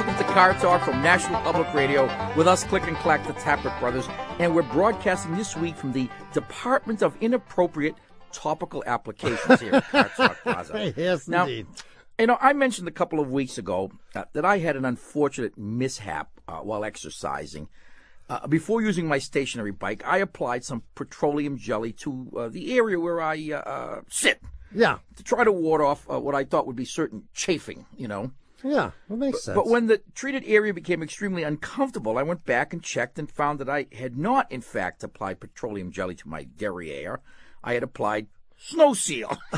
Welcome to Car Talk from National Public Radio with us, Click and Clack, the Tappet Brothers. And we're broadcasting this week from the Department of Inappropriate Topical Applications here at Car Talk Plaza. yes, Now, indeed. You know, I mentioned a couple of weeks ago uh, that I had an unfortunate mishap uh, while exercising. Uh, before using my stationary bike, I applied some petroleum jelly to uh, the area where I uh, uh, sit Yeah, to try to ward off uh, what I thought would be certain chafing, you know. Yeah, that makes sense. But when the treated area became extremely uncomfortable, I went back and checked and found that I had not, in fact, applied petroleum jelly to my derriere. I had applied Sno-Seal.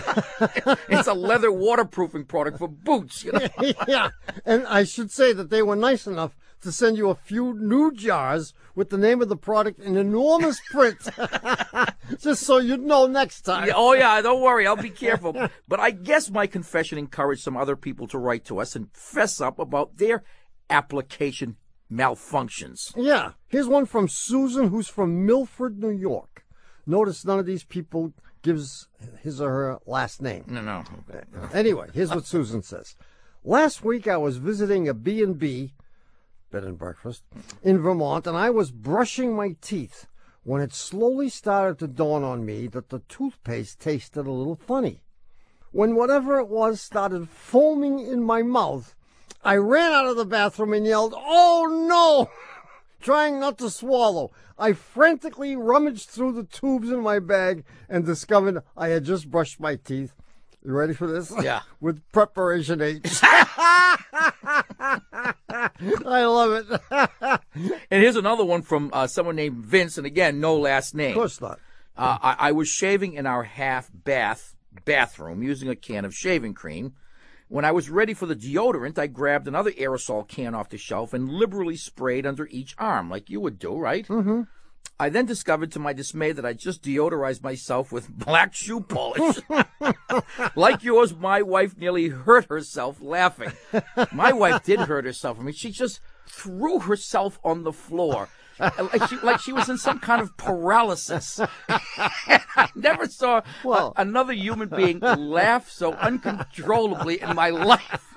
it's a leather waterproofing product for boots. You know? yeah, and I should say that they were nice enough to send you a few new jars with the name of the product in enormous print, just so you'd know next time. Yeah, oh yeah, don't worry, I'll be careful. But I guess my confession encouraged some other people to write to us and fess up about their application malfunctions. Yeah, here's one from Susan, who's from Milford, New York. Notice none of these people gives his or her last name. No, no. Anyway, here's what Susan says. Last week I was visiting a B&B, bed and breakfast, in Vermont, and I was brushing my teeth when it slowly started to dawn on me that the toothpaste tasted a little funny. When whatever it was started foaming in my mouth, I ran out of the bathroom and yelled, Oh no! Trying not to swallow, I frantically rummaged through the tubes in my bag and discovered I had just brushed my teeth. You ready for this? Yeah. With preparation H. I love it. And here's another one from uh, someone named Vince, and again, no last name. of course not. Uh, I, I was shaving in our half bath bathroom using a can of shaving cream. When I was ready for the deodorant, I grabbed another aerosol can off the shelf and liberally sprayed under each arm, like you would do, right? Mm-hmm. I then discovered to my dismay that I just deodorized myself with black shoe polish. like yours, my wife nearly hurt herself laughing. My wife did hurt herself. I mean, she just threw herself on the floor. Uh, like she, like she was in some kind of paralysis. I never saw a- another human being laugh so uncontrollably in my life.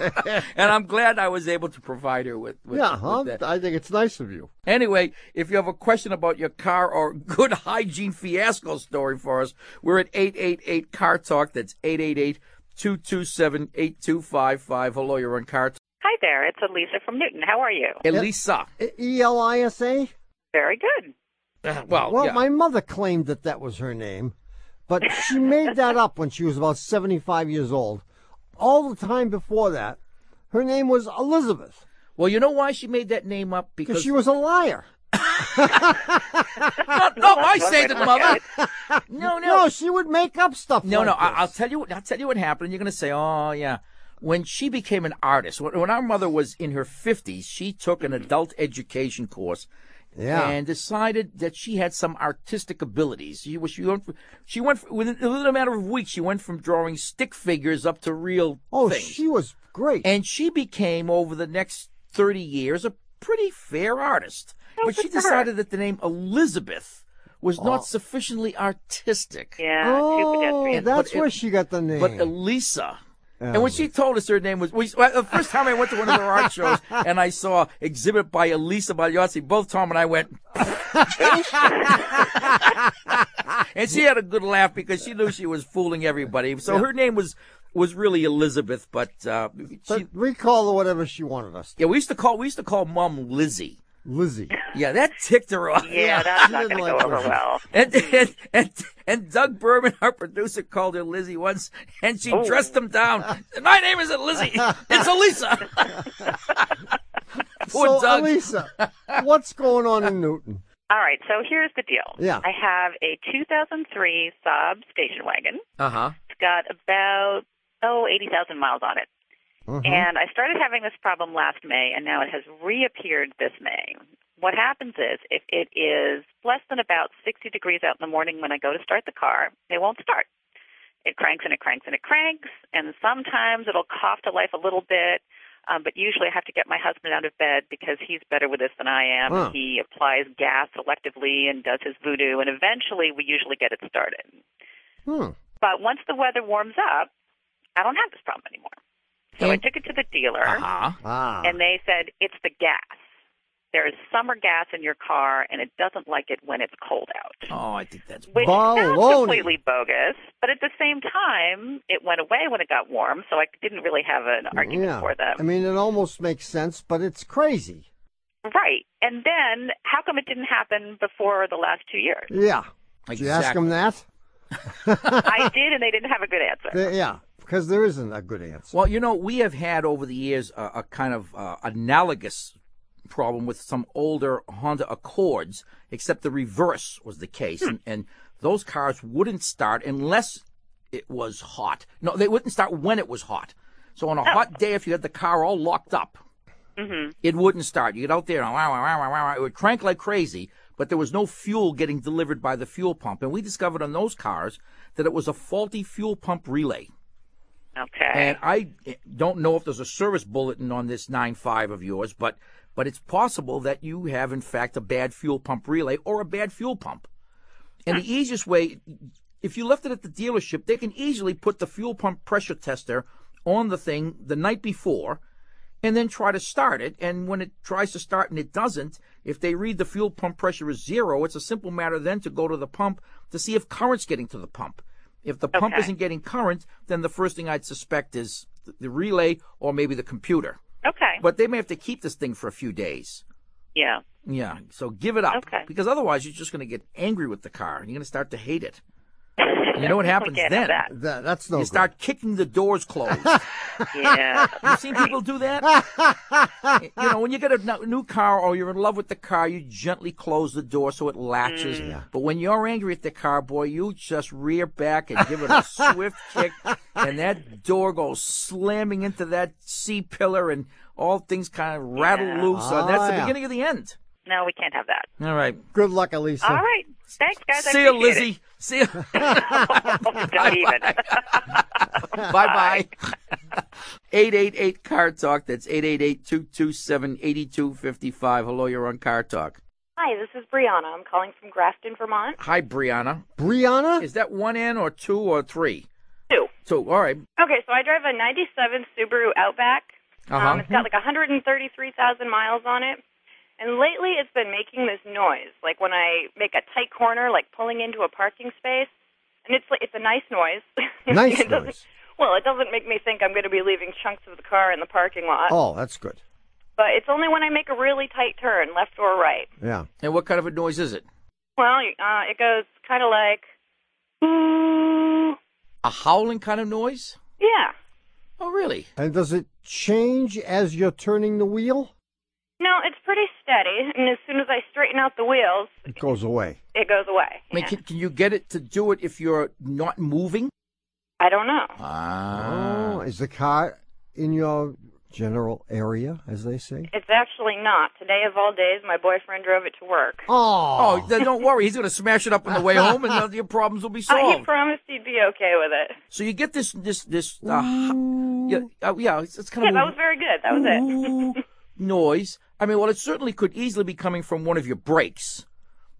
and I'm glad I was able to provide her with, with, Yeah, with huh? that. I think it's nice of you. Anyway, if you have a question about your car or good hygiene fiasco story for us, we're at 888 Car Talk. That's 888 227 8255. Hello, you're on Car Talk. Hi there, it's Elisa from Newton. How are you? Elisa. E L I S A? Very good. Uh, well, Well, yeah. my mother claimed that that was her name, but she made that up when she was about 75 years old. All the time before that, her name was Elizabeth well, you know why she made that name up? because Because she was a liar. no, no, I say to the mother. No, no, No, she would make up stuff. No, like no. this. I, I'll tell you. I'll tell you what happened. And you're going to say, "Oh, yeah." When she became an artist, when, when our mother was in her fifties, she took an adult education course. Yeah. And decided that she had some artistic abilities. She was. She went. From, she went from, within, within a matter of weeks. She went from drawing stick figures up to real Oh, things. she was great. and she became over the next 30 years a pretty fair artist. but she good for her. decided that the name Elizabeth was Oh. not sufficiently artistic. Yeah, oh, that's But it- where she got the name. But Elisa. And when she told us her name was, we, well, the first time I went to one of her art shows and I saw exhibit by Elisa Magliozzi, both Tom and I went, and she had a good laugh because she knew she was fooling everybody. So her name was was really Elizabeth, but uh, But she, recall her whatever she wanted us. to. yeah, we used to call we used to call Mom Lizzie. Lizzie. Yeah, that ticked her off. yeah, that's she not going to like go over well. And, and and and Doug Berman, our producer, called her Lizzie once, and she Oh. dressed him down. My name isn't Lizzie; it's Elisa. Poor so, Doug. Elisa, what's going on in Newton? All right, so here's the deal. Yeah. I have a 2003 Saab station wagon. Uh huh. It's got about, oh, 80,000 miles on it. Mhm. And I started having this problem last May, and now it has reappeared this May. What happens is, if it is less than about 60 degrees out in the morning when I go to start the car, it won't start. It cranks and it cranks and it cranks, and sometimes it'll cough to life a little bit, um, but usually I have to get my husband out of bed because he's better with this than I am. Huh. He applies gas selectively and does his voodoo, and eventually we usually get it started. Hmm. But once the weather warms up, I don't have this problem anymore. So I took it to the dealer, Uh-huh. Ah. and they said it's the gas. There is summer gas in your car, and it doesn't like it when it's cold out. Oh, I think that's Which sounds completely bogus, but at the same time, it went away when it got warm, so I didn't really have an argument yeah. for them. I mean, it almost makes sense, but it's crazy. right. And then, how come it didn't happen before the last two years? Yeah. Did you ask them that? I did, and they didn't have a good answer. They- yeah, because there isn't a good answer. Well, you know, we have had over the years a, a kind of uh, analogous problem with some older Honda Accords, except the reverse was the case, and, and those cars wouldn't start unless it was hot. No, they wouldn't start when it was hot. So on a hot day, if you had the car all locked up, it wouldn't start. You get out there and wow, wow, wow, wow, wow, it would crank like crazy, but there was no fuel getting delivered by the fuel pump. And we discovered on those cars that it was a faulty fuel pump relay. Okay. And I don't know if there's a service bulletin on this 9.5 of yours, but but it's possible that you have in fact a bad fuel pump relay or a bad fuel pump. And the easiest way, if you left it at the dealership, they can easily put the fuel pump pressure tester on the thing the night before and then try to start it. And when it tries to start and it doesn't, if they read the fuel pump pressure is zero, it's a simple matter then to go to the pump to see if current's getting to the pump. If the pump Okay. isn't getting current, then the first thing I'd suspect is the relay or maybe the computer. okay. But they may have to keep this thing for a few days. yeah. Yeah, so give it up. Okay. Because otherwise you're just going to get angry with the car and you're going to start to hate it. You know what happens then? that. That, that's no You good. start kicking the doors closed. Yeah. You've seen people do that? you know, when you get a new car or you're in love with the car, you gently close the door so it latches. But when you're angry at the car, boy, you just rear back and give it a swift kick, and that door goes slamming into that C pillar, and all things kind of rattle Yeah. loose. and that's Ah, the yeah. beginning of the end. No, we can't have that. All right. Good luck, Elisa. All right. Thanks, guys. See you, appreciate Lizzie. See you. it. Don't even. bye bye. 888 Car Talk. That's 888 227 8255. Hello, you're on Car Talk. Hi, this is Brianna. I'm calling from Grafton, Vermont. Hi, Brianna. Brianna? Is that one N or two or three? Two. Two. All right. Okay, so I drive a 97 Subaru Outback. Uh-huh. Um, it's got like 133,000 miles on it. And lately it's been making this noise, like when I make a tight corner, like pulling into a parking space. And it's like it's a nice noise. Nice It noise. Well, it doesn't make me think I'm going to be leaving chunks of the car in the parking lot. Oh, that's good. But it's only when I make a really tight turn, left or right. Yeah. And what kind of a noise is it? Well, uh, it goes kind of like, ooh, A howling kind of noise? yeah. Oh, really? And does it change as you're turning the wheel? No, it's pretty steady, and as soon as I straighten out the wheels, It goes away. it goes away. I mean, Yeah. can, can you get it to do it if you're not moving? I don't know. Ah. Oh, is the car in your general area, as they say? It's actually not. Today of all days, my boyfriend drove it to work. Oh, Oh, then don't worry. He's going to smash it up on the way home, and none of your problems will be Uh, he promised he'd be okay with it. So you get this, this, this. Uh, yeah, uh, yeah. It's, it's kind Yeah, of that was very good. That was it. Ooh noise. I mean, well, it certainly could easily be coming from one of your brakes.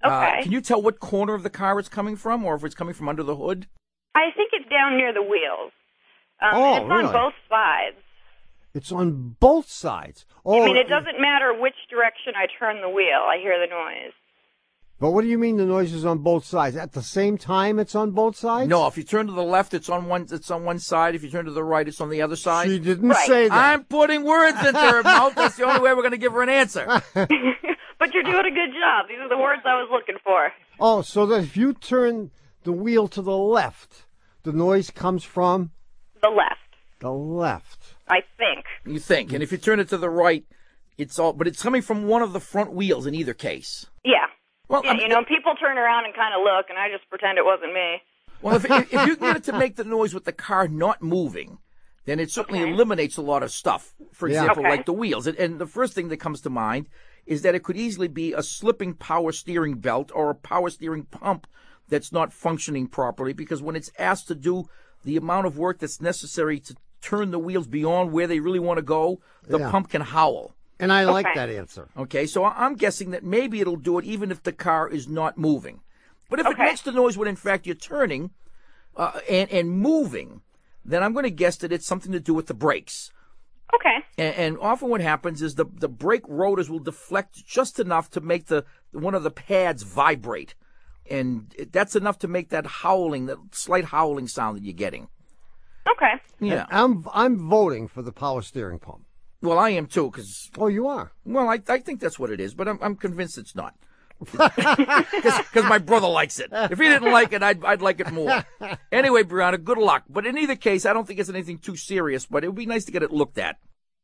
Uh, Okay. can you tell what corner of the car it's coming from, or if it's coming from under the hood? I think it's down near the wheels. Um, Oh, it's really? on both sides. it's on both sides. Oh, I mean, it doesn't matter which direction I turn the wheel. I hear the noise. But what do you mean the noise is on both sides? At the same time, it's on both sides? No, if you turn to the left, it's on one. It's on one side. If you turn to the right, it's on the other side. She didn't Right. say that. I'm putting words into her mouth. That's the only way we're going to give her an answer. But you're doing a good job. These are the words I was looking for. Oh, so that if you turn the wheel to the left, the noise comes from The left, the left. I think. You think, and if you turn it to the right, it's all. But it's coming from one of the front wheels in either case. Yeah. Well, Yeah, I mean, you know, people turn around and kind of look, and I just pretend it wasn't me. Well, if, if you can get it to make the noise with the car not moving, then it certainly Okay. eliminates a lot of stuff. For Yeah. example, Okay. like the wheels. And, and the first thing that comes to mind is that it could easily be a slipping power steering belt or a power steering pump that's not functioning properly because when it's asked to do the amount of work that's necessary to turn the wheels beyond where they really want to go, the Yeah. pump can howl. And I like that answer. Okay, so I- I'm guessing that maybe it'll do it even if the car is not moving. But if it makes the noise when in fact you're turning uh, and and moving, then I'm going to guess that it's something to do with the brakes. Okay. And, and often what happens is the the brake rotors will deflect just enough to make the one of the pads vibrate, and that's enough to make that howling, that slight howling sound that you're getting. Okay. Yeah. I'm I'm voting for the power steering pump. Well, I am too, because Oh, you are. well, I I think that's what it is, but I'm I'm convinced it's not. Because my brother likes it. If he didn't like it, I'd, I'd like it more. Anyway, Brianna, good luck. But in either case, I don't think it's anything too serious, but it would be nice to get it looked at.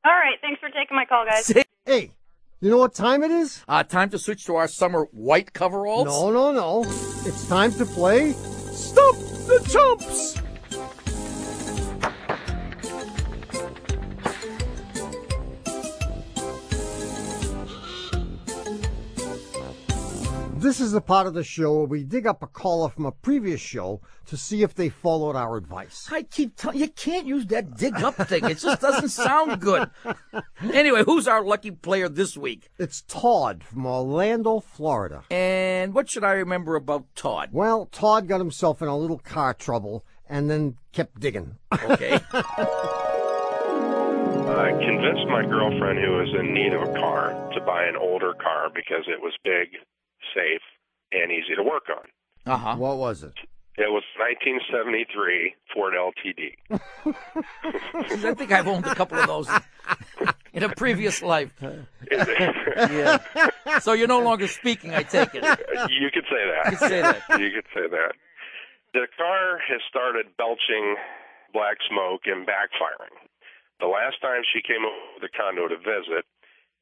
All right. Thanks for taking my call, guys. Hey, you know what time it is? Uh, time to switch to our summer white coveralls. No, no, no. It's time to play Stump the Chumps. This is the part of the show where we dig up a caller from a previous show to see if they followed our advice. I keep telling you, can't use that dig up thing. It just doesn't sound good. Anyway, who's our lucky player this week? It's Todd from Orlando, Florida. And what should I remember about Todd? Well, Todd got himself in a little car trouble and then kept digging. Okay. I convinced my girlfriend, who was in need of a car, to buy an older car because it was big, safe, and easy to work on. Uh huh. What was it? It was 1973 Ford LTD. I think I've owned a couple of those in a previous life. Yeah. So you're no longer speaking, I take it. you could say that. You could say that. You could say that. The car has started belching black smoke and backfiring. The last time she came over to the condo to visit,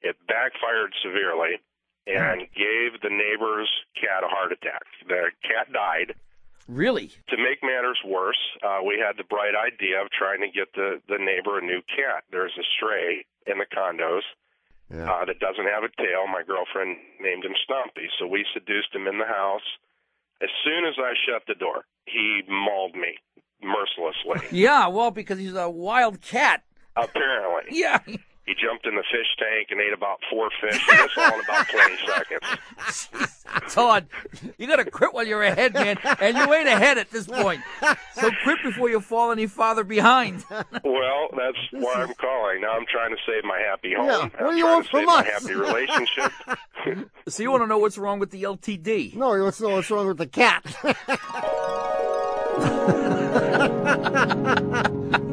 it backfired severely and gave the neighbor's cat a heart attack. The cat died. Really? To make matters worse, uh, we had the bright idea of trying to get the, the neighbor a new cat. There's a stray in the condos Yeah. uh, that doesn't have a tail. My girlfriend named him Stumpy, so we seduced him in the house. As soon as I shut the door, he mauled me mercilessly. Yeah, well, because he's a wild cat. Apparently, Yeah. He jumped in the fish tank and ate about four fish, and that's all in about 20 seconds. Todd, you gotta quit while you're ahead, man. And you ain't ahead at this point. So quit before you fall any farther behind. Well, that's why I'm calling. Now I'm trying to save my happy home. Yeah, what do you want from save my us? happy relationship. So you wanna know what's wrong with the LTD? No, let's know what's wrong with the cat.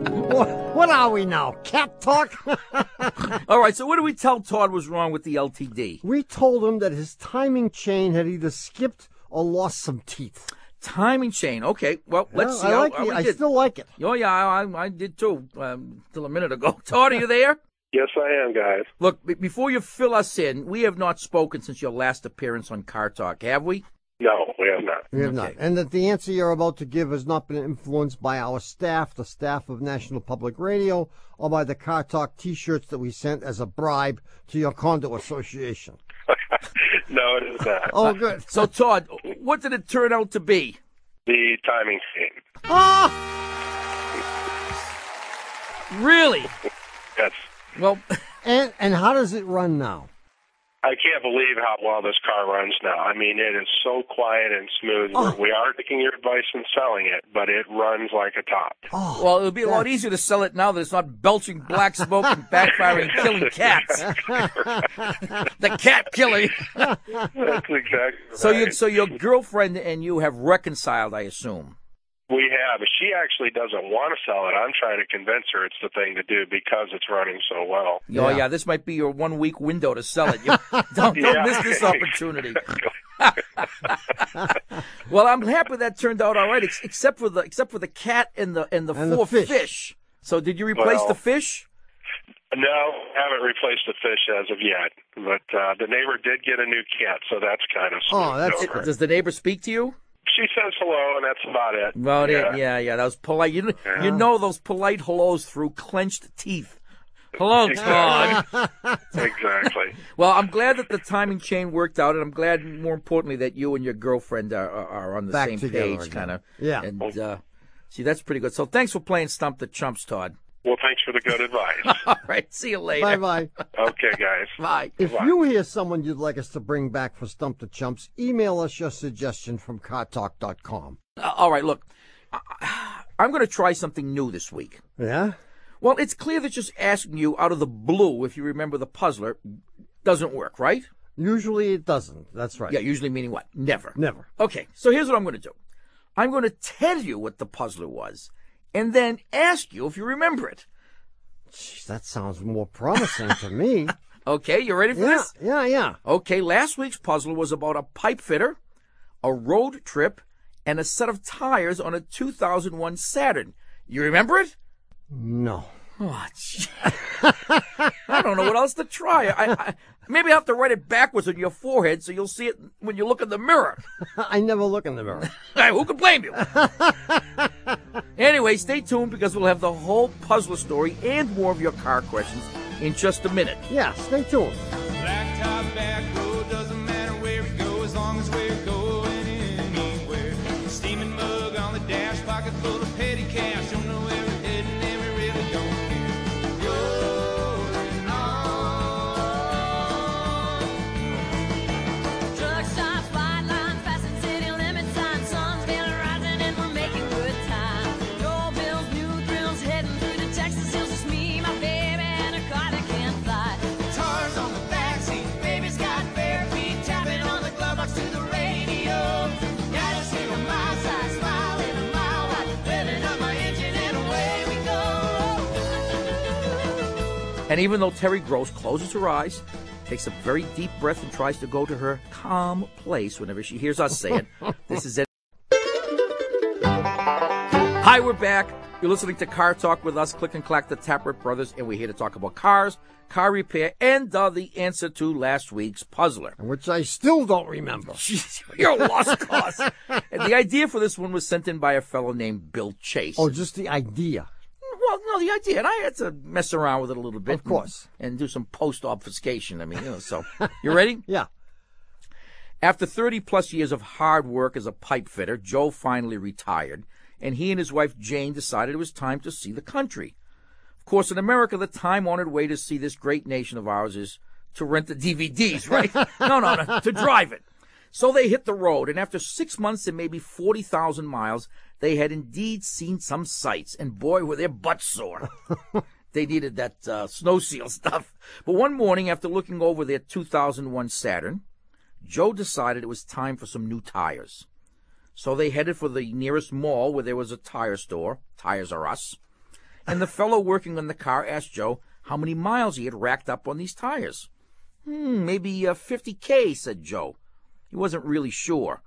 what, what are we now? Cat talk? All right, so what do we tell Todd was wrong with the LTD? we told him that his timing chain had either skipped or lost some teeth. Timing chain. Okay, well, let's Yeah, see I how, like how it. we I still like it. Oh yeah, I, I did too. Um, till a minute ago. Todd, are you there? yes, I am, guys. Look, b- before you fill us in, we have not spoken since your last appearance on Car Talk, have we? No, we have not. We have not. And that the answer you're about to give has not been influenced by our staff, the staff of National Public Radio, or by the Car Talk t-shirts that we sent as a bribe to your condo association. no, it is not. Oh, good. So, Todd, what did it turn out to be? The timing chain. Ah! Really? Yes. Well, And, and how does it run now? I can't believe how well this car runs now. I mean, it is so quiet and smooth. Oh. We are taking your advice and selling it, but it runs like a top. Oh, well, it'll be a lot easier to sell it now that it's not belching black smoke and backfiring, killing cats. the cat killer. That's exactly So, right. you, so your girlfriend and you have reconciled, I assume. We have. She actually doesn't want to sell it. I'm trying to convince her it's the thing to do because it's running so well. Oh Yeah. yeah, this might be your one week window to sell it. You, don't don't Yeah. miss this opportunity. well, I'm happy that turned out all right, ex- except for the except for the cat and the and the And the four fish. So did you replace Well- the fish? No, haven't replaced the fish as of yet. But uh, the neighbor did get a new cat, so that's kind of Oh, that's smooth over. Does the neighbor speak to you? She says hello, and that's about it. Well, yeah, yeah. yeah, yeah. That was polite. You, kn- you know those polite hellos through clenched teeth. Hello, Todd. exactly. well, I'm glad that the timing chain worked out, and I'm glad, more importantly, that you and your girlfriend are, are, are on the Back same page, kind of. Yeah. And uh, see, that's pretty good. So, thanks for playing Stump the Chumps, Todd. Well, thanks for the good advice. All right, see you later. Bye bye. okay, guys. Bye. If you hear someone you'd like us to bring back for Stump the Chumps, email us your suggestion from cartalk.com. Uh, all right, look, I- I'm going to try something new this week. Yeah? Well, it's clear that just asking you out of the blue if you remember the puzzler doesn't work, right? Usually it doesn't. That's right. Yeah, usually meaning what? Never. Never. Okay, so here's what I'm going to do. I'm going to tell you what the puzzler was, and then ask you if you remember it. Jeez, that sounds more promising to me. Okay, you ready for Yeah, this? yeah, yeah. Okay, last week's puzzle was about a pipe fitter, a road trip, and a set of tires on a 2001 Saturn. You remember it? No. Oh. I don't know what else to try. I, I maybe I have to write it backwards on your forehead so you'll see it when you look in the mirror. I never look in the mirror. Hey, who can blame you? anyway, stay tuned because we'll have the whole puzzler story and more of your car questions in just a minute. yeah, stay tuned. Blacktop back And even though Terry Gross closes her eyes, takes a very deep breath, and tries to go to her calm place whenever she hears us say it, this is it. Hi, we're back. You're listening to Car Talk with us, Click and Clack, the Tappet Brothers, and we're here to talk about cars, car repair, and uh, the answer to last week's puzzler. Which I still don't remember. You're a lost cause. And the idea for this one was sent in by a fellow named Bill Chase. Oh, just the idea. Well, no, the idea, and I had to mess around with it a little bit. Of course. And, and do some post obfuscation. I mean, you know, so. You ready? Yeah. After 30 plus years of hard work as a pipe fitter, Joe finally retired, and he and his wife Jane decided it was time to see the country. Of course, in America, the time honored way to see this great nation of ours is to rent the DVDs, right? no, no, no, to drive it. So they hit the road, and after six months and maybe 40,000 miles, they had indeed seen some sights, and boy, were their butts sore. they needed that uh, Sno-Seal stuff. But one morning, after looking over their 2001 Saturn, Joe decided it was time for some new tires. So they headed for the nearest mall where there was a tire store, Tires R Us. And the fellow working on the car asked Joe how many miles he had racked up on these tires. Hmm, maybe uh, 50K, said Joe. He wasn't really sure.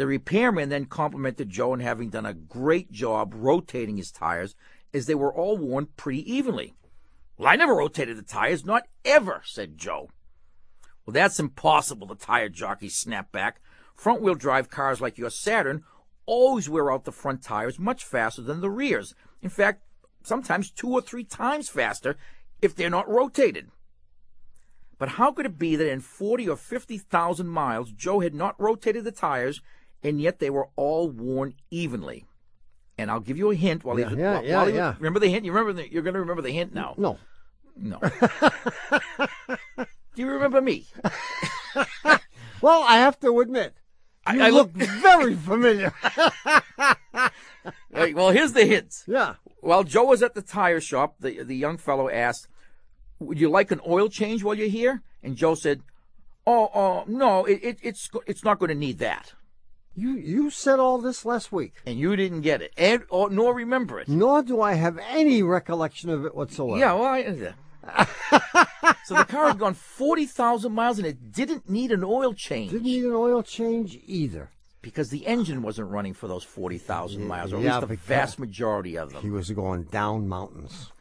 The repairman then complimented Joe on having done a great job rotating his tires as they were all worn pretty evenly. Well, I never rotated the tires, not ever, said Joe. Well, that's impossible, the tire jockey snapped back. Front wheel drive cars like your Saturn always wear out the front tires much faster than the rears. In fact, sometimes two or three times faster if they're not rotated. But how could it be that in 40 or 50,000 miles, Joe had not rotated the tires, and yet they were all worn evenly? And I'll give you a hint while Yeah, he's yeah, while yeah, he- yeah. Remember the hint? You remember the, you're going to remember the hint now. No. No. Do you remember me? Well, I have to admit, you I, I look very familiar. Hey, well, here's the hint. yeah. While Joe was at the tire shop, the the young fellow asked, "Would you like an oil change while you're here?" And Joe said, "Oh, oh, no, it, it it's it's not going to need that." You you said all this last week. And you didn't get it, and or nor remember it. Nor do I have any recollection of it whatsoever. Yeah, well, I, uh, so the car had gone forty thousand miles, and it didn't need an oil change Didn't need an oil change either. because the engine wasn't running for those forty thousand miles, or at least the vast majority of them. He was going down mountains.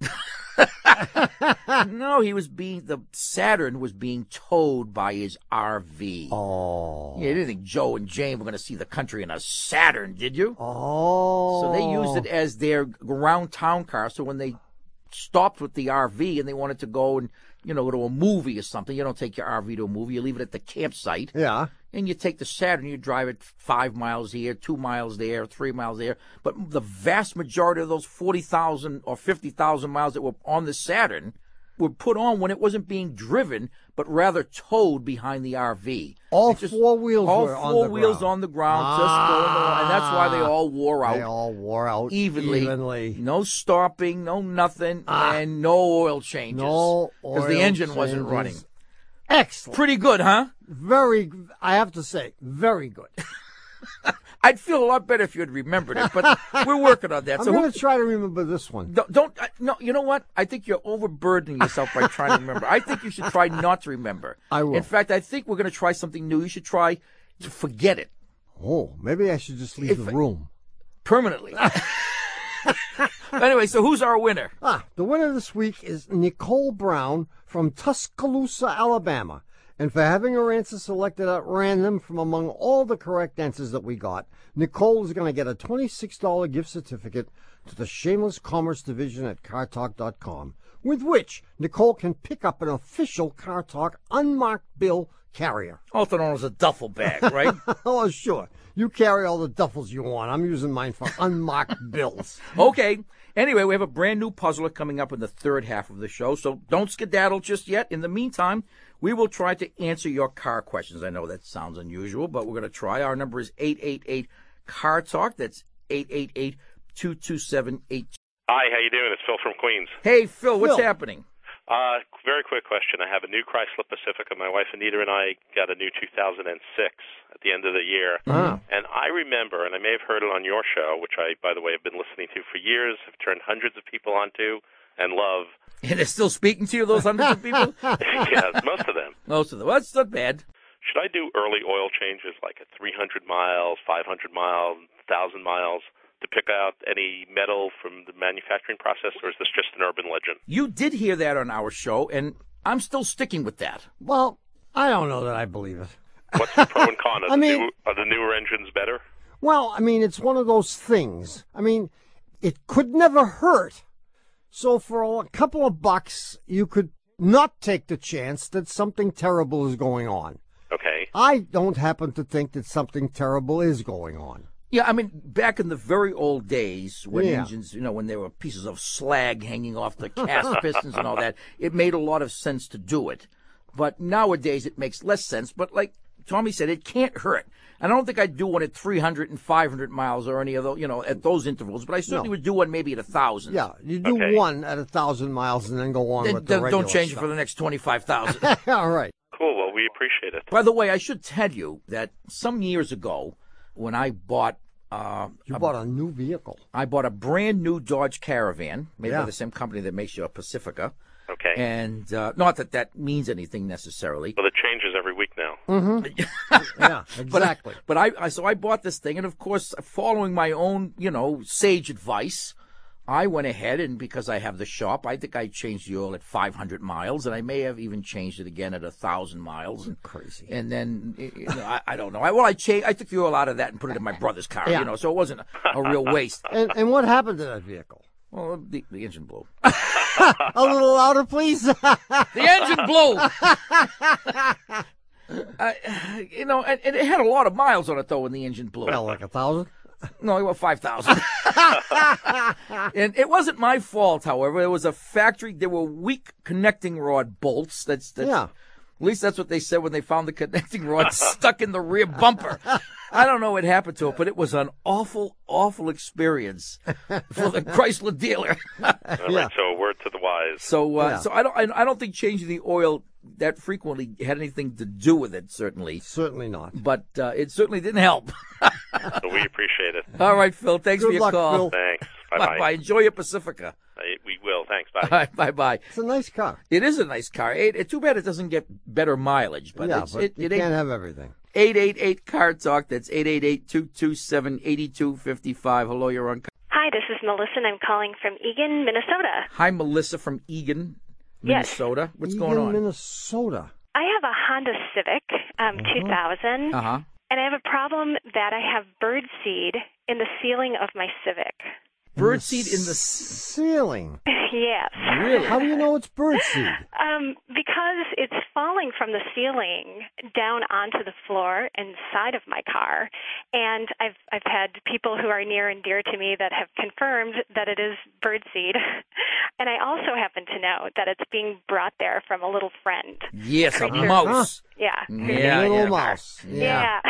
no, he was being the Saturn was being towed by his RV. Oh. Yeah, you didn't think Joe and Jane were going to see the country in a Saturn, did you? Oh. So they used it as their around town car. So when they stopped with the RV and they wanted to go and you know go to a movie or something, you don't take your RV to a movie. You leave it at the campsite, Yeah. and you take the Saturn. You drive it five miles here, two miles there, three miles there. But the vast majority of those forty thousand or fifty thousand miles that were on the Saturn were put on when it wasn't being driven, but rather towed behind the RV. All just- four wheels all were on four the wheels ground. on the ground, just going along, and that's why they Ah. all wore out They all wore out evenly. evenly. No stopping, no nothing, Ah. and no oil changes. No because the engine wasn't running. Excellent. Pretty good, huh? Very, I have to say, very good. I'd feel a lot better if you had remembered it, but we're working on that. I'm so going to try to remember this one. Don't, don't uh, no. You know what? I think you're overburdening yourself by trying to remember. I think you should try not to remember. I will. In fact, I think we're going to try something new. You should try to forget it Oh, maybe I should just leave If- the room. permanently. anyway, so who's our winner? Ah, the winner this week is Nicole Brown from Tuscaloosa, Alabama. And for having her answer selected at random from among all the correct answers that we got, Nicole is going to get a $26 gift certificate to the Shameless Commerce Division at CarTalk.com, with which Nicole can pick up an official CarTalk unmarked bill carrier. Also known as a duffel bag, right? oh, sure. You carry all the duffels you want. I'm using mine for unmarked bills. okay. Anyway, we have a brand new puzzler coming up in the third half of the show, so don't skedaddle just yet. In the meantime, we will try to answer your car questions. I know that sounds unusual, but we're going to try. Our number is 888 Car Talk. That's 888 227 Hi, how you doing? It's Phil from Queens. Hey, Phil, what's Phil. happening? Uh, very quick question. I have a new Chrysler Pacifica. My wife Anita and I got a new 2006 at the end of the year. Ah. And I remember, and I may have heard it on your show, which I, by the way, have been listening to for years, have turned hundreds of people onto and love. And they're still speaking to you, those hundreds of people? yeah, most of them. Most of them. Well, that's not bad. Should I do early oil changes like at 300 miles, 500 miles, 1,000 miles to pick out any metal from the manufacturing process, or is this just an urban legend? You did hear that on our show, and I'm still sticking with that. Well, I don't know that I believe it. What's the pro and con? Are, I the, mean- new, are the newer engines better? Well, I mean, it's one of those things. I mean, it could never hurt. So for a couple of bucks, you could not take the chance that something terrible is going on. Okay. I don't happen to think that something terrible is going on. Yeah, I mean, back in the very old days when Yeah. engines, you know, when there were pieces of slag hanging off the cast pistons and all that, it made a lot of sense to do it. But nowadays it makes less sense. But like Tommy said, it can't hurt. And I don't think I'd do one at 300 and 500 miles or any of those, you know, at those intervals. But I certainly No. would do one maybe at a thousand. Yeah, you do Okay. one at a thousand miles and then go on Then, with the regular don't change it for the next 25,000. All right. Cool. Well, we appreciate it. By the way, I should tell you that some years ago, when I bought, uh, You bought a new vehicle. I bought a brand new Dodge Caravan made by the same company that makes your Pacifica. Okay. And uh, not that that means anything necessarily. well, it changes every week now. Yeah, But I- exactly. But I, I so I bought this thing, and of course, following my own, you know, sage advice, I went ahead and because I have the shop, I think I changed the oil at 500 miles, and I may have even changed it again at a thousand miles. And, Crazy. and then you know, I, I don't know. I, well, I changed. I took the oil out of that and put it in my brother's car. Yeah. You know, so it wasn't a, a real waste. And and what happened to that vehicle? Well, the, the engine blew. A little louder, please. The engine blew. I, you know, and, and it had a lot of miles on it though when the engine blew. well, like a thousand. No, it was five thousand. and it wasn't my fault, however. It was a factory. There were weak connecting rod bolts. That's, that's Yeah. At least that's what they said when they found the connecting rod stuck in the rear bumper. I don't know what happened to it, but it was an awful, awful experience for the Chrysler dealer. All Yeah. So, a word to the wise. so, uh, Yeah. so I don't, I, I don't think changing the oil that frequently had anything to do with it. Certainly, Certainly not. but uh, it certainly didn't help. so we appreciate it. All right, Phil. Thanks Good for your luck, call. Phil. Thanks. Bye Bye bye. bye. Enjoy your Pacifica. We will. Thanks. Bye. All right, bye bye. It's a nice car. It is a nice car. It, it's too bad it doesn't get better mileage, but yeah, it's, but it, you it can't ain't have everything. 888 Car Talk. That's 888 227 8255. Hello, you're on. Hi, this is Melissa, and I'm calling from Eagan, Minnesota. Hi, Melissa from Eagan, Yes. Minnesota. What's Eagan, going on? Minnesota. I have a Honda Civic um, 2000, Uh huh. and I have a problem that I have bird seed in the ceiling of my Civic. Birdseed in the ceiling. yes. really. How do you know it's birdseed? Um, because it's falling from the ceiling down onto the floor inside of my car, and I've I've had people who are near and dear to me that have confirmed that it is birdseed, and I also happen to know that it's being brought there from a little friend. Yes, a Creature. mouse. Yeah. Yeah, A little yeah. mouse. Yeah. so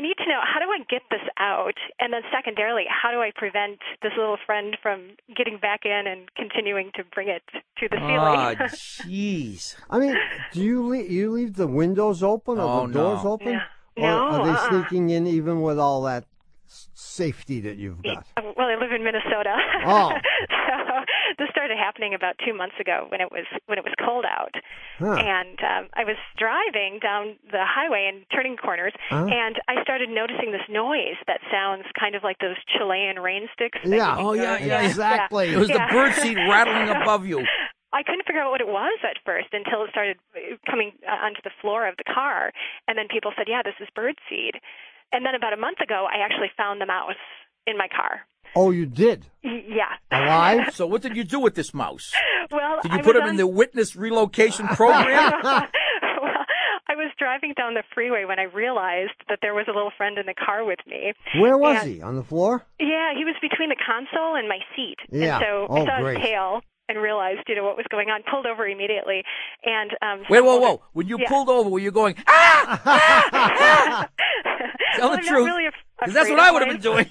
I need to know how do I get this out, and then secondarily, how do I prevent this little friend from getting back in and continuing to bring it to the Ah, ceiling? jeez. I mean, do you leave, you leave the windows open or Oh, the doors no. open? Yeah. Or No, are they uh-uh. sneaking in even with all that safety that you've got? well, I live in Minnesota. Oh. so this started happening about two months ago when it was when it was cold out, Huh. and um, I was driving down the highway and turning corners, Uh-huh. and I started noticing this noise that sounds kind of like those Chilean rain sticks. Yeah. Oh, can yeah, yeah, exactly. It was Yeah. the birdseed rattling above you. I couldn't figure out what it was at first until it started uh, coming uh, onto the floor of the car, and then people said, "Yeah, this is birdseed." And then about a month ago, I actually found the mouse in my car. Oh, you did? Yeah. Alive? So what did you do with this mouse? Well, Did you I put was him in the witness relocation program? well, I was driving down the freeway when I realized that there was a little friend in the car with me. Where was And- he? On the floor? Yeah, he was between the console and my seat. Yeah. And so Oh, I saw great. his tail and realized, you know, what was going on. Pulled over immediately, and um. Wait, whoa, stumbled- whoa. When you Yeah. pulled over, were you going, ah, ah, ah? Tell well, the I'm truth. Not really af- Because that's what I would have been doing.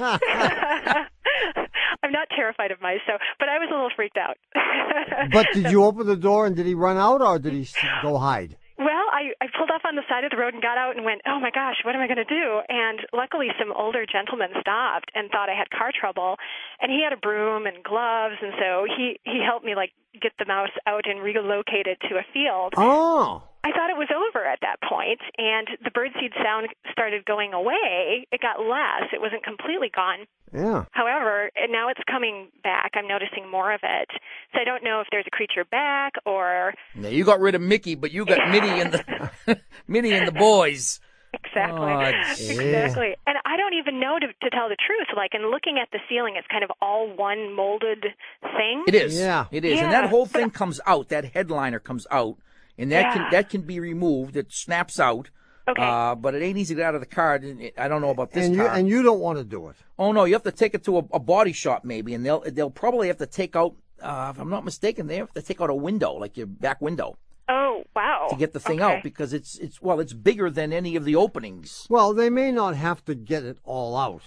I'm not terrified of mice, so but I was a little freaked out. But did you open the door and did he run out or did he go hide? Well, I, I pulled off on the side of the road and got out and went, oh my gosh, what am I going to do? And luckily, some older gentleman stopped and thought I had car trouble, and he had a broom and gloves, and so he he helped me like get the mouse out and relocate it to a field. Oh. I thought it was over at that point, and the birdseed sound started going away. It got less; it wasn't completely gone. Yeah. However, and now it's coming back. I'm noticing more of it. So I don't know if there's a creature back or Now, you got rid of Mickey, but you got Minnie and the Minnie and the boys. Exactly. Oh, exactly. And I don't even know to, to tell the truth. Like in looking at the ceiling, it's kind of all one molded thing. It is. Yeah. It is. And that whole thing comes out. That headliner comes out, and that can that can be removed. It snaps out. Okay. Uh, but it ain't easy to get out of the car. And I don't know about this And you, car. and you don't want to do it. oh no, you have to take it to a, a body shop maybe, and they'll they'll probably have to take out. Uh, if I'm not mistaken, they have to take out a window, like your back window, oh wow. to get the thing Okay. out because it's it's well, it's bigger than any of the openings. Well, they may not have to get it all out.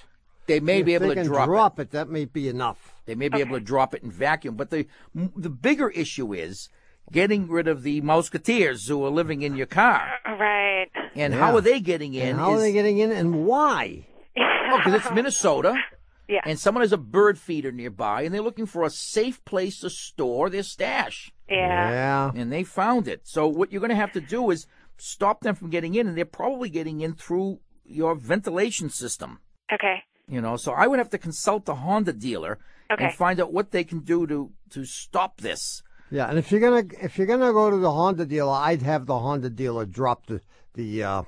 They may if be able they to can drop, it. drop it, that may be enough. They may be able to drop it and vacuum. But the the bigger issue is getting rid of the musketeers who are living in your car. Right. And Yeah. how are they getting in? And how are they getting in and why? Oh, because it's Minnesota, Yeah. and someone has a bird feeder nearby, and they're looking for a safe place to store their stash, yeah. Yeah. and they found it. So what you're going to have to do is stop them from getting in, and they're probably getting in through your ventilation system. Okay. You know, so I would have to consult the Honda dealer Okay. and find out what they can do to to stop this. Yeah, and if you're gonna if you're gonna go to the Honda dealer, I'd have the Honda dealer drop the the uh,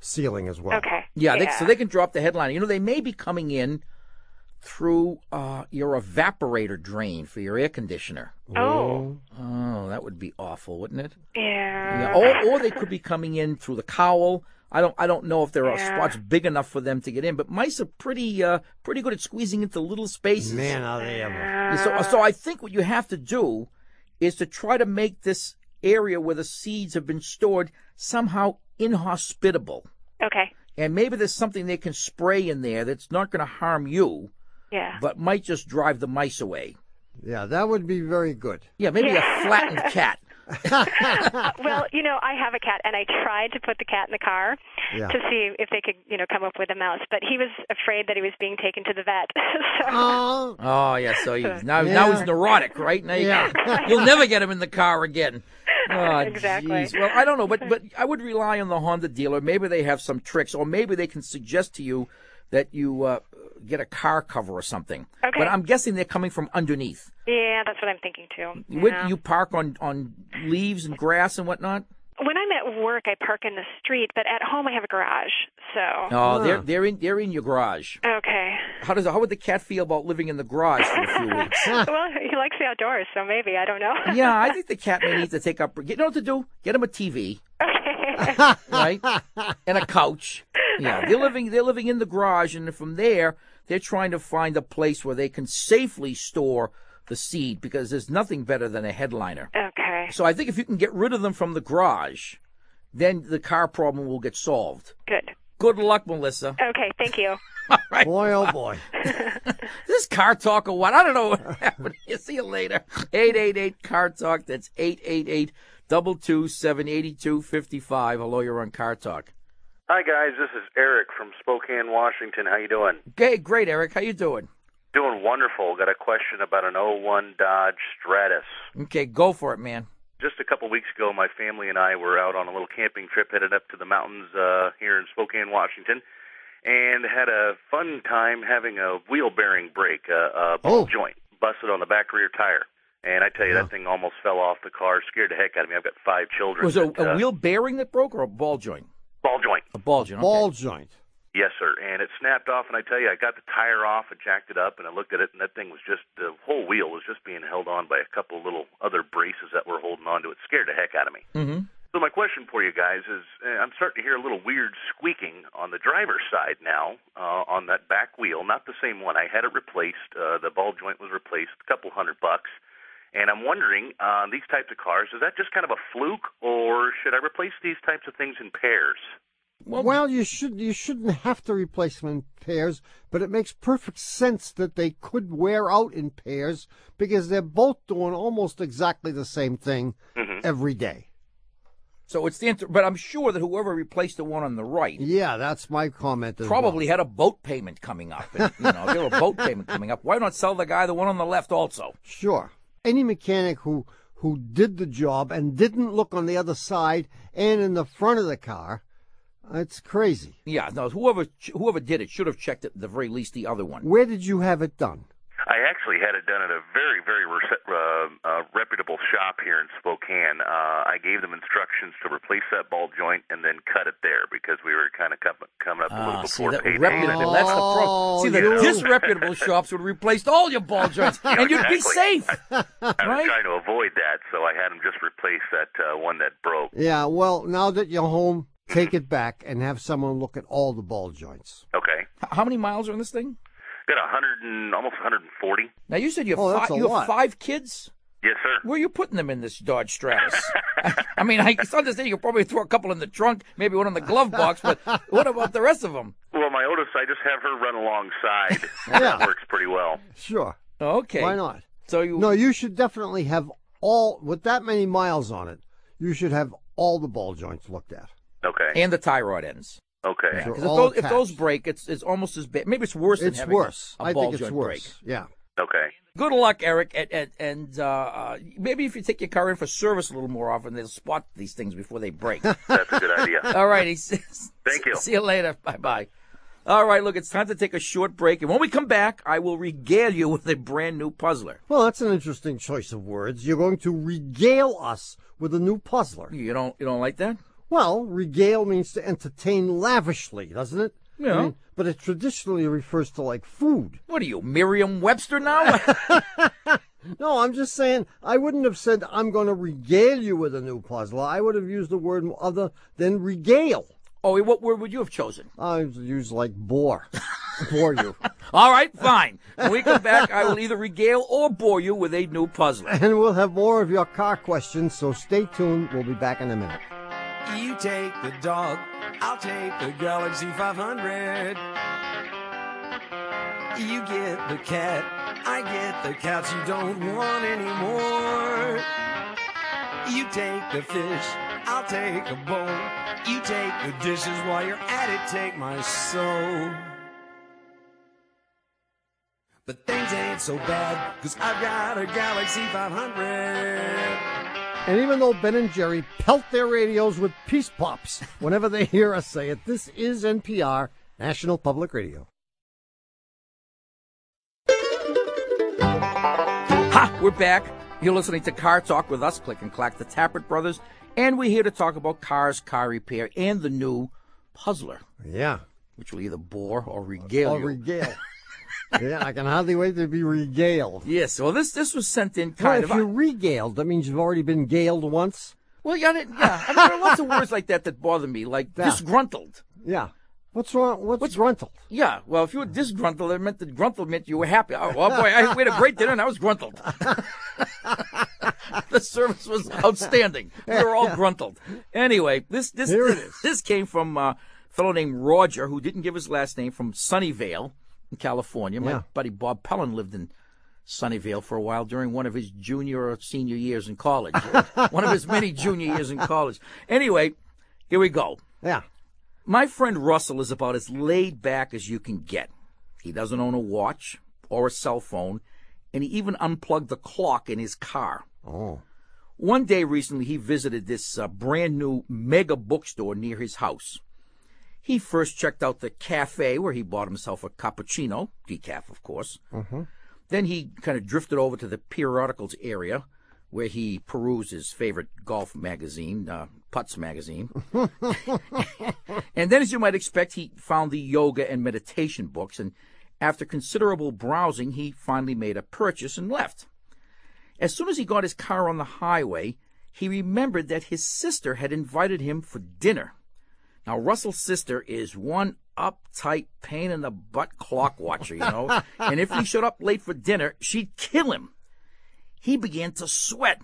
ceiling as well. Okay. Yeah, They, so they can drop the headline. You know, they may be coming in through uh, your evaporator drain for your air conditioner. Oh. Oh, that would be awful, wouldn't it? Yeah. Yeah. Or, or they could be coming in through the cowl. I don't. I don't know if there are Yeah. spots big enough for them to get in. But mice are pretty, uh, pretty good at squeezing into little spaces. Man, are they ever? Yeah, So, so I think what you have to do is to try to make this area where the seeds have been stored somehow inhospitable. Okay. And maybe there's something they can spray in there that's not going to harm you, Yeah. but might just drive the mice away. Yeah, that would be very good. Yeah, maybe a flattened cat. well, you know, I have a cat, and I tried to put the cat in the car Yeah. to see if they could, you know, come up with a mouse. But he was afraid that he was being taken to the vet. so, Oh, Oh yeah, so he's, now Yeah. now he's neurotic, right? Now you, Yeah. you'll never get him in the car again. Oh, Exactly. jeez. Well, I don't know, but but I would rely on the Honda dealer. Maybe they have some tricks, or maybe they can suggest to you that you uh, get a car cover or something. Okay. But I'm guessing they're coming from underneath. yeah, that's what I'm thinking too. Would Yeah. you park on on leaves and grass and whatnot? when I'm I'm at work, I park in the street, but at home I have a garage. So Oh, they're they're in they're in your garage. okay. How does how would the cat feel about living in the garage for a few weeks? well, he likes the outdoors, so maybe I don't know. yeah, I think the cat may need to take up. You know what to do? Get him a TV, okay. right, and a couch. Yeah, they're living they're living in the garage, and from there they're trying to find a place where they can safely store the seed because there's nothing better than a headliner. okay. So I think if you can get rid of them from the garage, then the car problem will get solved. Good. Good luck, Melissa. Okay. Thank you. All right. Boy, oh boy. This car talk or what? I don't know what happened. here. See you later. 888 car talk. That's 888 227 8255. Hello, you're on car talk. Hi guys, this is Eric from Spokane, Washington. How you doing? Okay, great, Eric. How you doing? Doing wonderful. Got a question about an 01 Dodge Stratus. Okay, go for it, man. Just a couple weeks ago, my family and I were out on a little camping trip headed up to the mountains uh, here in Spokane, Washington, and had a fun time having a wheel bearing break, uh, a ball Oh. joint busted on the back rear tire. And I tell you, Yeah. that thing almost fell off the car, scared the heck out of me. I've got five children. Was it a uh, wheel bearing that broke or a ball joint? Ball joint? A ball joint. okay. Ball joint. Yes, sir. And it snapped off, and I tell you, I got the tire off and jacked it up, and I looked at it, and that thing was just the whole wheel was just being held on by a couple little other braces that were holding on to it. Scared the heck out of me. Mm-hmm. So my question for you guys is, uh, I'm starting to hear a little weird squeaking on the driver's side now uh, on that back wheel. Not the same one. I had it replaced. Uh, the ball joint was replaced, a couple hundred bucks. And I'm wondering, uh, these types of cars, is that just kind of a fluke, or should I replace these types of things in pairs? Well, you should you shouldn't have to replace them in pairs, but it makes perfect sense that they could wear out in pairs because they're both doing almost exactly the same thing Mhm. every day. So it's the inter- but I'm sure that whoever replaced the one on the right Yeah, that's my comment. As probably well. had a boat payment coming up. And, you know, if there were a boat payment coming up, why not sell the guy the one on the left also? sure any mechanic who who did the job and didn't look on the other side and in the front of the car. It's crazy. Yeah, no, whoever whoever did it should have checked at the very least the other one. Where did you have it done? I actually had it done at a very, very rece- uh, uh, reputable shop here in Spokane. Uh, I gave them instructions to replace that ball joint and then cut it there because we were kind of com- coming up a little Ah, see, before that payday. reputable, that's the problem. Oh, See, the you- disreputable shops would have replaced all your ball joints, Yeah, and you'd be safe. I was right? trying to avoid that, so I had them just replace that uh, one that broke. Yeah, well, now that you're home, take it back and have someone look at all the ball joints. Okay. H- How many miles are in this thing? Got a hundred and almost 140. Now you said you have, Oh, that's five, you have five kids. Yes, sir. Where are you putting them in this Dodge Stratus? I mean, I understand you could probably throw a couple in the trunk, maybe one in the glove box, but what about the rest of them? Well, my oldest, I just have her run alongside. Yeah. That works pretty well. Sure. Okay. Why not? So you No, you should definitely have all, with that many miles on it, you should have all the ball joints looked at. Okay. and the tie rod ends. Okay. Sure. If those, if those break, it's it's almost as bad. Maybe it's worse than It's having worse. a I ball think it's worse. break. Yeah. Okay. Good luck, Eric, and and, and uh, uh, maybe if you take your car in for service a little more often, they'll spot these things before they break. That's a good idea. All right, he says. Thank you. See you later. Bye bye. All right, look, it's time to take a short break, and when we come back, I will regale you with a brand new puzzler. Well, that's an interesting choice of words. You're going to regale us with a new puzzler. You don't you don't like that? Well, regale means to entertain lavishly, doesn't it? Yeah. I mean, but it traditionally refers to like food. What are you, Merriam-Webster now? No, I'm just saying I wouldn't have said I'm going to regale you with a new puzzle. I would have used the word other than regale. oh, what word would you have chosen? I would use like bore. bore you. All right, fine. When we come back, I will either regale or bore you with a new puzzle. And we'll have more of your car questions, so stay tuned. We'll be back in a minute. You take the dog, I'll take the Galaxy 500. You get the cat, I get the cats you don't want anymore. You take the fish, I'll take a bowl. You take the dishes while you're at it, take my soul. But things ain't so bad, cause I've got a Galaxy 500. And even though Ben and Jerry pelt their radios with peace pops whenever they hear us say it, this is NPR, National Public Radio. Ha! We're back. You're listening to Car Talk with us, Click and Clack, the Tappet Brothers, and we're here to talk about cars, car repair, and the new Puzzler, Yeah. which will either bore or regale Or you. regale. yeah, I can hardly wait to be regaled. yes, well, this this was sent in Well, kind if of. If you're regaled, that means you've already been galed once. well, yeah, yeah. I mean, there are lots of words like that that bother me, like Yeah. disgruntled. Yeah. What's wrong? What's, gruntled? Yeah, well, if you were disgruntled, it meant that gruntled meant you were happy. Oh, well, boy, I, we had a great dinner and I was gruntled. the service was outstanding. We were all gruntled. Anyway, this this Here it is. this came from uh, a fellow named Roger who didn't give his last name from Sunnyvale in California. My Yeah. buddy Bob Pellin lived in Sunnyvale for a while during one of his junior or senior years in college. one of his many junior years in college. Anyway, here we go. Yeah. My friend Russell is about as laid back as you can get. He doesn't own a watch or a cell phone, and he even unplugged the clock in his car. Oh. One day recently, he visited this uh, brand new mega bookstore near his house. He first checked out the cafe where he bought himself a cappuccino, decaf, of course. Then he kind of drifted over to the periodicals area where he perused his favorite golf magazine, uh, Putts magazine. and then, as you might expect, he found the yoga and meditation books. And after considerable browsing, he finally made a purchase and left. As soon as he got his car on the highway, he remembered that his sister had invited him for dinner. Now, Russell's sister is one uptight, pain in the butt clock watcher, you know, and if he showed up late for dinner, she'd kill him. He began to sweat.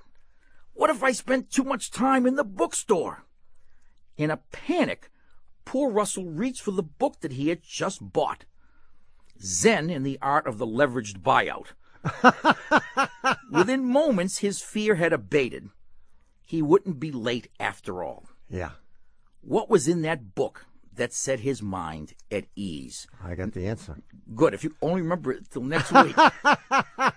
What if I spent too much time in the bookstore? In a panic, poor Russell reached for the book that he had just bought Zen in the Art of the Leveraged Buyout. Within moments, his fear had abated. He wouldn't be late after all. Yeah. What was in that book that set his mind at ease? I got the answer. Good. If you only remember it till next week.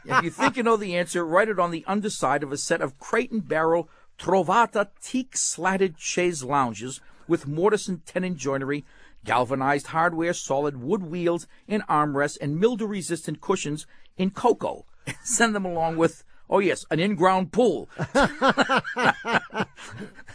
if you think you know the answer, write it on the underside of a set of crate and barrel Trovata teak slatted chaise lounges with mortise and tenon joinery, galvanized hardware, solid wood wheels and armrests, and mildew resistant cushions in cocoa. Send them along with, oh yes, an in-ground pool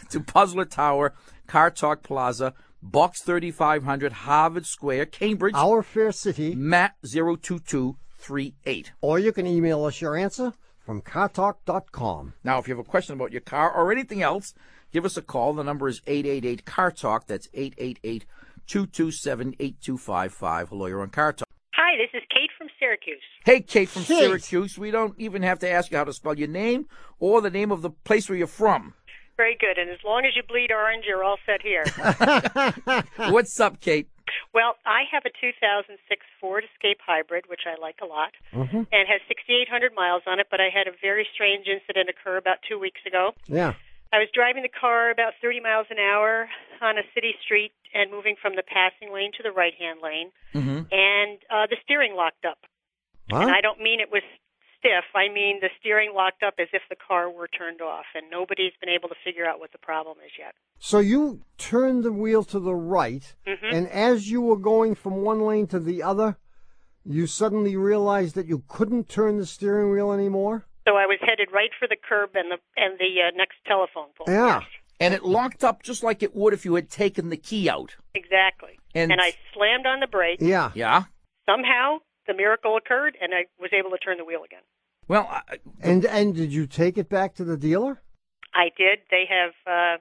to Puzzler Tower, Car Talk Plaza, Box 3500, Harvard Square, Cambridge, Our Fair City, Matt 02238. or you can email us your answer from cartalk.com. Now, if you have a question about your car or anything else, give us a call. The number is 888 Car Talk. That's 888 227 8255. Hello, you're on Car Talk. Hi, this is Kate from Syracuse. Hey, Kate from Kate. Syracuse. We don't even have to ask you how to spell your name or the name of the place where you're from. Very good. And as long as you bleed orange, you're all set here. What's up, Kate? well, I have a 2006 Ford Escape Hybrid, which I like a lot, and has 6,800 miles on it, but I had a very strange incident occur about two weeks ago. Yeah. I was driving the car about 30 miles an hour on a city street and moving from the passing lane to the right hand lane, and uh, the steering locked up. Huh? And I don't mean it was stiff. I mean the steering locked up as if the car were turned off, and nobody's been able to figure out what the problem is yet. So you turned the wheel to the right, Mm-hmm. and as you were going from one lane to the other, you suddenly realized that you couldn't turn the steering wheel anymore? So I was headed right for the curb and the and the uh, next telephone pole. Yeah. And it locked up just like it would if you had taken the key out. exactly. And, And- I slammed on the brake. Yeah. Yeah? Somehow the miracle occurred, and I was able to turn the wheel again. Well, I, And and did you take it back to the dealer? I did. They have uh,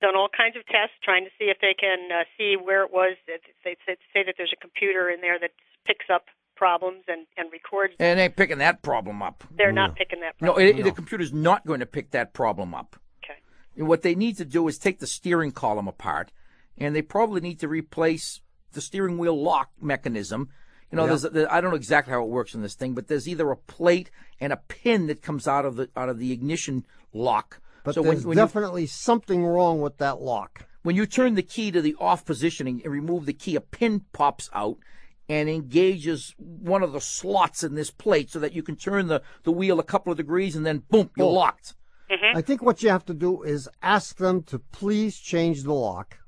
done all kinds of tests trying to see if they can uh, see where it was. They they say- say that there's a computer in there that picks up problems and, and records. it ain't picking that problem up. They're not picking that problem up. No, problem. it, the computer's not going to pick that problem up. Okay. And what they need to do is take the steering column apart, and they probably need to replace the steering wheel lock mechanism. You know, Yeah. there's a, I don't know exactly how it works in this thing, but there's either a plate and a pin that comes out of the out of the ignition lock. But so there's when you definitely something wrong with that lock. when you turn the key to the off positioning and remove the key, a pin pops out and engages one of the slots in this plate so that you can turn the, the wheel a couple of degrees and then boom, you're Oh. locked. Mm-hmm. I think what you have to do is ask them to please change the lock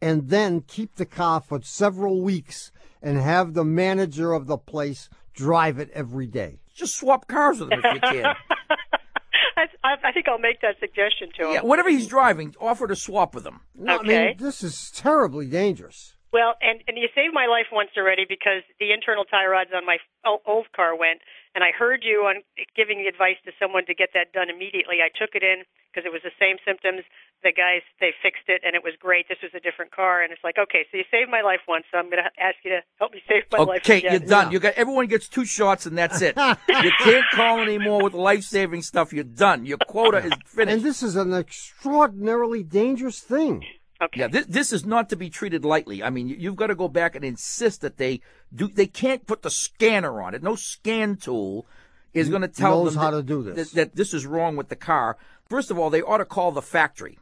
and then keep the car for several weeks and have the manager of the place drive it every day. Just swap cars with him if you can. I, I I think I'll make that suggestion to him. Yeah, whatever he's driving, offer to swap with him. No, I mean, this is terribly dangerous. Well, and and you saved my life once already because the internal tie rods on my old car went, and I heard you on giving the advice to someone to get that done immediately. I took it in because it was the same symptoms. The guys they fixed it, and it was great. This was a different car, and it's like, okay, so you saved my life once, so I'm going to ask you to help me save my life Okay, you're done. You got everyone gets two shots and that's it. you can't call anymore with life saving stuff. You're done. Your quota is finished. And this is an extraordinarily dangerous thing. Okay. Yeah, this, this is not to be treated lightly. I mean, you, you've got to go back and insist that they do. They can't put the scanner on it. No scan tool is going to tell knows them how that, to do this. That, that this is wrong with the car. First of all, they ought to call the factory.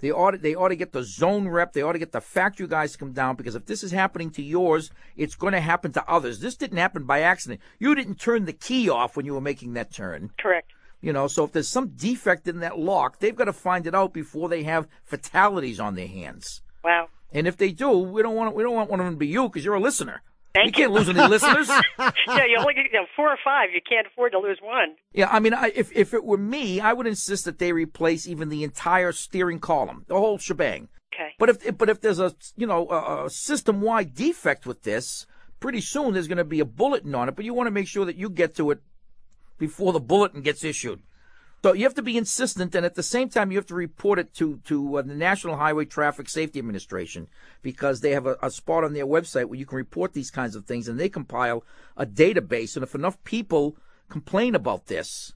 They ought to, they ought to get the zone rep. They ought to get the factory guys to come down because if this is happening to yours, it's going to happen to others. This didn't happen by accident. You didn't turn the key off when you were making that turn. Correct. You know, so if there's some defect in that lock, they've got to find it out before they have fatalities on their hands. Wow. And if they do, we don't want we don't want one of them to be you because you're a listener. Thank we can't lose any listeners. yeah, you only get you know, four or five. You can't afford to lose one. Yeah, I mean, I, if if it were me, I would insist that they replace even the entire steering column, the whole shebang. Okay. But if but if there's a you know a, a system wide defect with this, pretty soon there's going to be a bulletin on it. But you want to make sure that you get to it before the bulletin gets issued. So you have to be insistent, and at the same time, you have to report it to to uh, the National Highway Traffic Safety Administration because they have a, a spot on their website where you can report these kinds of things, and they compile a database. And if enough people complain about this,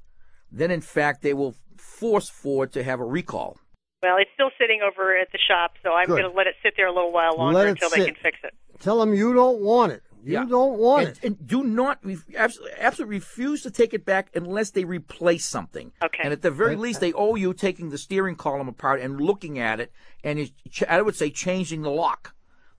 then in fact they will force Ford to have a recall. Well, it's still sitting over at the shop, so I'm going to let it sit there a little while longer Let it until they can fix it. Tell them you don't want it. You Yeah. don't want and, it. and do not ref- absolutely, absolutely refuse to take it back unless they replace something. Okay. And at the very least, they owe you taking the steering column apart and looking at it, and it, I would say changing the lock.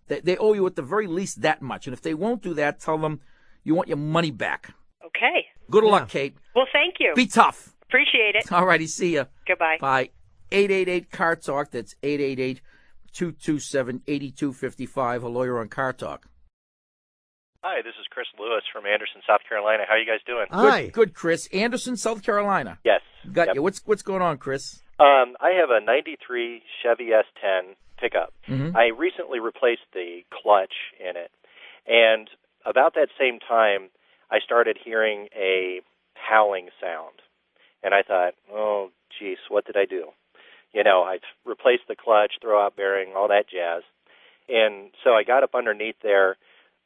They, they owe you at the very least that much. And if they won't do that, tell them you want your money back. Okay. Good luck, Kate. Well, thank you. Be tough. Appreciate it. All righty, see ya. Goodbye. Bye. 888 Car Talk. That's 888 227 8255. A lawyer on Car Talk. Hi, this is Chris Lewis from Anderson, South Carolina. How are you guys doing? Good, good, Chris. Anderson, South Carolina. Yes. Got Yep. you. What's what's going on, Chris? Um, I have a 93 Chevy S10 pickup. Mhm. I recently replaced the clutch in it. And about that same time, I started hearing a howling sound. And I thought, oh, geez, what did I do? You know, I replaced the clutch, throw out bearing, all that jazz. And so I got up underneath there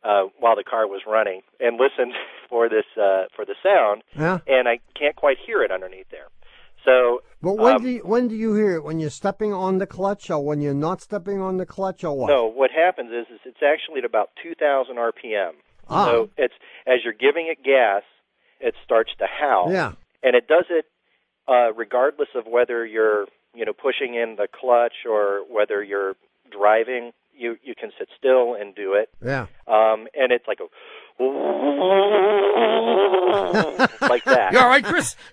uh, while the car was running and listened for this uh, for the sound. Yeah. And I can't quite hear it underneath there. So But when um, do you, when do you hear it? When you're stepping on the clutch, or when you're not stepping on the clutch, or what? No, what happens is, is it's actually at about 2,000 RPM. Ah. So it's as you're giving it gas, it starts to howl. Yeah. And it does it uh, regardless of whether you're you know pushing in the clutch or whether you're driving. You you can sit still and do it. Yeah. Um, and it's like a like that. You all right, Chris?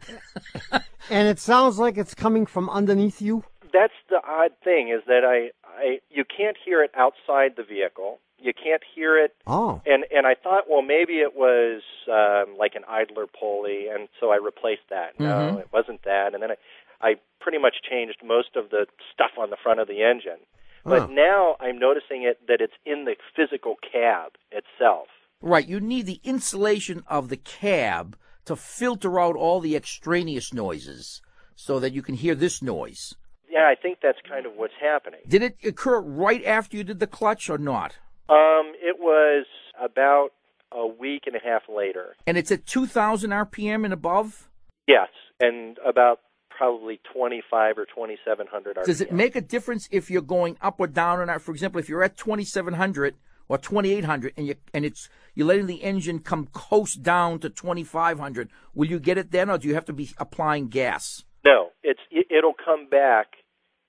And it sounds like it's coming from underneath you. that's the odd thing is that I, I you can't hear it outside the vehicle. You can't hear it Oh. and and I thought well maybe it was um like an idler pulley and so I replaced that. No, Mm-hmm. Mhm. it wasn't that. And then I I pretty much changed most of the stuff on the front of the engine. But Huh. now I'm noticing it that it's in the physical cab itself. Right. You need the insulation of the cab to filter out all the extraneous noises so that you can hear this noise. Yeah, I think that's kind of what's happening. Did it occur right after you did the clutch or not? Um it was about a week and a half later. And it's at 2,000 RPM and above? Yes, and about probably 25 or 2700 RPM. Does it make a difference if you're going up or down or not? For example, if you're at 2,700 or 2,800 and you and it's you're letting the engine come coast down to 2,500, will you get it then, or do you have to be applying gas? No, it's it, it'll come back.